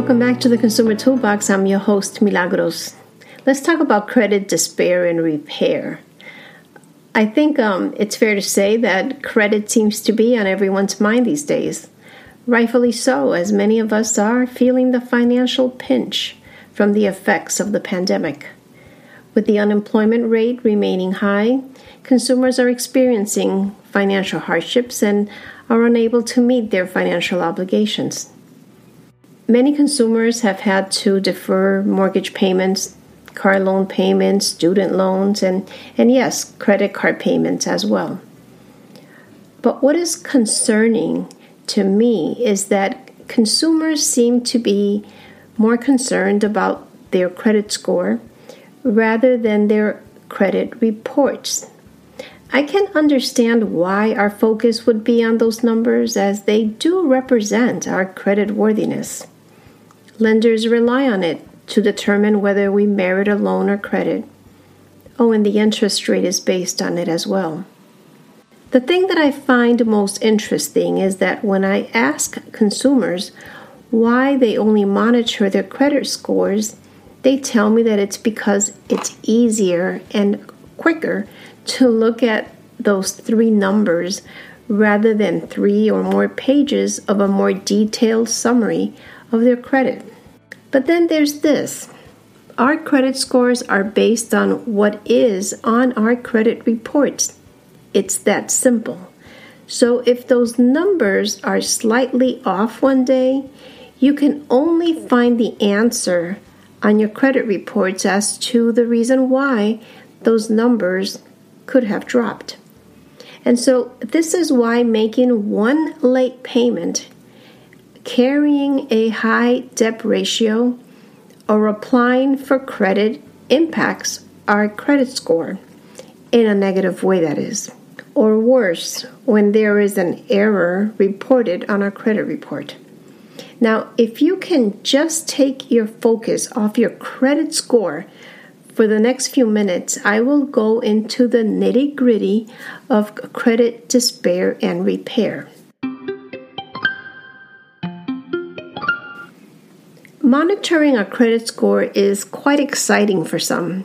Welcome back to the Consumer Toolbox. I'm your host, Milagros. Let's talk about credit despair and repair. I think um, it's fair to say that credit seems to be on everyone's mind these days. Rightfully so, as many of us are feeling the financial pinch from the effects of the pandemic. With the unemployment rate remaining high, consumers are experiencing financial hardships and are unable to meet their financial obligations. Many consumers have had to defer mortgage payments, car loan payments, student loans, and, and yes, credit card payments as well. But what is concerning to me is that consumers seem to be more concerned about their credit score rather than their credit reports. I can understand why our focus would be on those numbers as they do represent our credit worthiness. Lenders rely on it to determine whether we merit a loan or credit. Oh, and the interest rate is based on it as well. The thing that I find most interesting is that when I ask consumers why they only monitor their credit scores, they tell me that it's because it's easier and quicker to look at those three numbers rather than three or more pages of a more detailed summary of their credit. But then there's this our credit scores are based on what is on our credit reports. It's that simple. So if those numbers are slightly off one day, you can only find the answer on your credit reports as to the reason why those numbers could have dropped. And so, this is why making one late payment, carrying a high debt ratio, or applying for credit impacts our credit score in a negative way, that is or worse, when there is an error reported on our credit report. Now, if you can just take your focus off your credit score for the next few minutes, I will go into the nitty gritty of credit despair and repair. Monitoring a credit score is quite exciting for some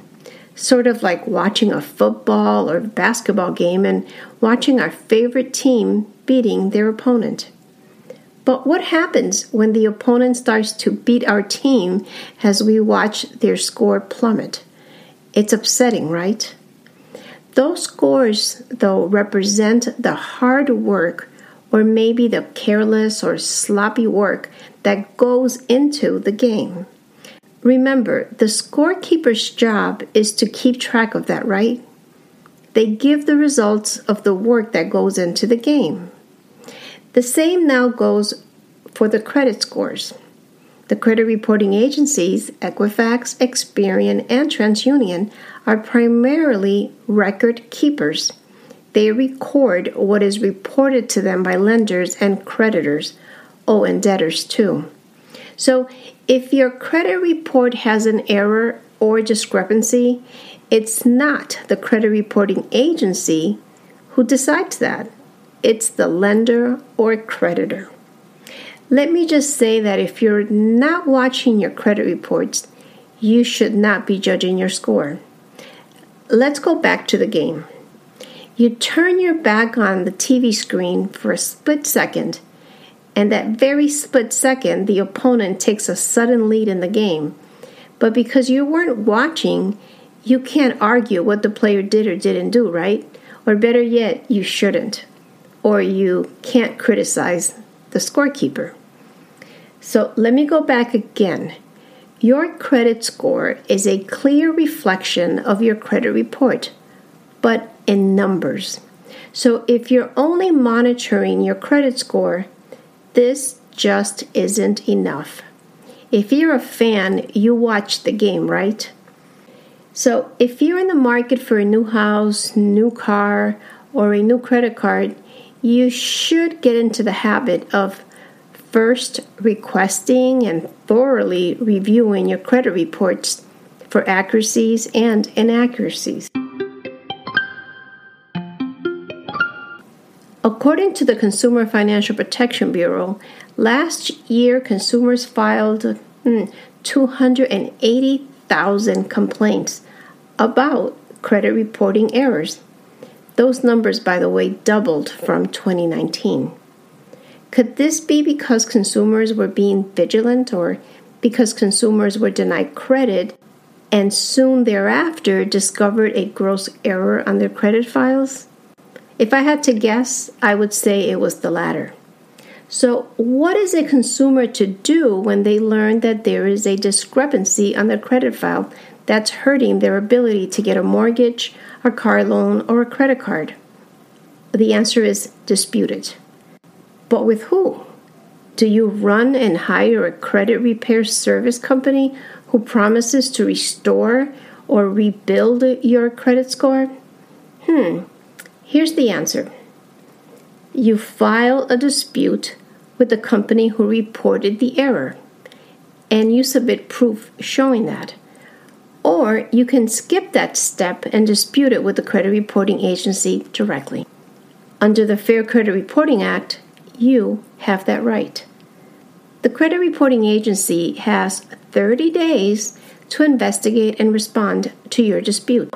sort of like watching a football or basketball game and watching our favorite team beating their opponent. But what happens when the opponent starts to beat our team as we watch their score plummet? It's upsetting, right? Those scores, though, represent the hard work or maybe the careless or sloppy work that goes into the game. Remember, the scorekeeper's job is to keep track of that, right? They give the results of the work that goes into the game. The same now goes for the credit scores. The credit reporting agencies, Equifax, Experian, and TransUnion, are primarily record keepers. They record what is reported to them by lenders and creditors, oh, and debtors too. So if your credit report has an error or discrepancy, it's not the credit reporting agency who decides that. It's the lender or creditor. Let me just say that if you're not watching your credit reports, you should not be judging your score. Let's go back to the game. You turn your back on the TV screen for a split second and that very split second, the opponent takes a sudden lead in the game. But because you weren't watching, you can't argue what the player did or didn't do, right? Or better yet, you shouldn't. Or you can't criticize the scorekeeper. So let me go back again. Your credit score is a clear reflection of your credit report, but in numbers. So if you're only monitoring your credit score, this just isn't enough. If you're a fan, you watch the game, right? So, if you're in the market for a new house, new car, or a new credit card, you should get into the habit of first requesting and thoroughly reviewing your credit reports for accuracies and inaccuracies. According to the Consumer Financial Protection Bureau, last year consumers filed hmm, 280,000 complaints about credit reporting errors. Those numbers, by the way, doubled from 2019. Could this be because consumers were being vigilant or because consumers were denied credit and soon thereafter discovered a gross error on their credit files? If I had to guess, I would say it was the latter. So, what is a consumer to do when they learn that there is a discrepancy on their credit file that's hurting their ability to get a mortgage, a car loan, or a credit card? The answer is dispute it. But with who? Do you run and hire a credit repair service company who promises to restore or rebuild your credit score? Hmm, here's the answer. You file a dispute with the company who reported the error, and you submit proof showing that. Or you can skip that step and dispute it with the credit reporting agency directly. Under the Fair Credit Reporting Act, you have that right. The credit reporting agency has 30 days to investigate and respond to your dispute.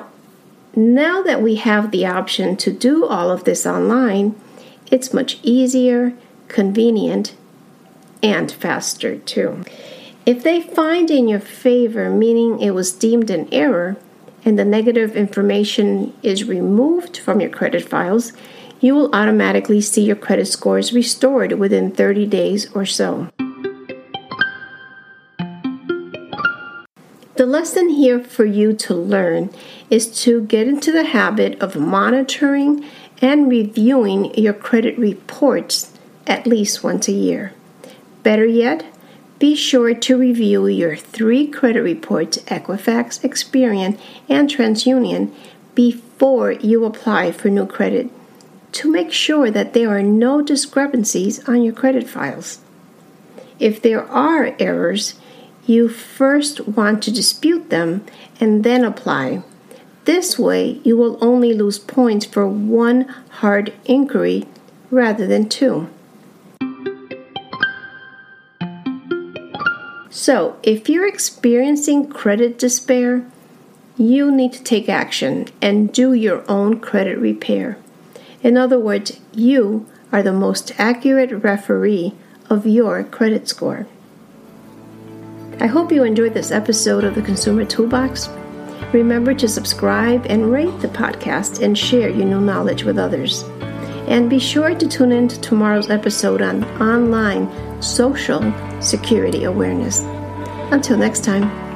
Now that we have the option to do all of this online, it's much easier, convenient, and faster too. If they find in your favor, meaning it was deemed an error, and the negative information is removed from your credit files, you will automatically see your credit scores restored within 30 days or so. The lesson here for you to learn is to get into the habit of monitoring and reviewing your credit reports at least once a year. Better yet, be sure to review your three credit reports Equifax, Experian, and TransUnion before you apply for new credit to make sure that there are no discrepancies on your credit files. If there are errors, you first want to dispute them and then apply. This way, you will only lose points for one hard inquiry rather than two. So, if you're experiencing credit despair, you need to take action and do your own credit repair. In other words, you are the most accurate referee of your credit score. I hope you enjoyed this episode of the Consumer Toolbox. Remember to subscribe and rate the podcast and share your new knowledge with others. And be sure to tune in to tomorrow's episode on online social security awareness. Until next time.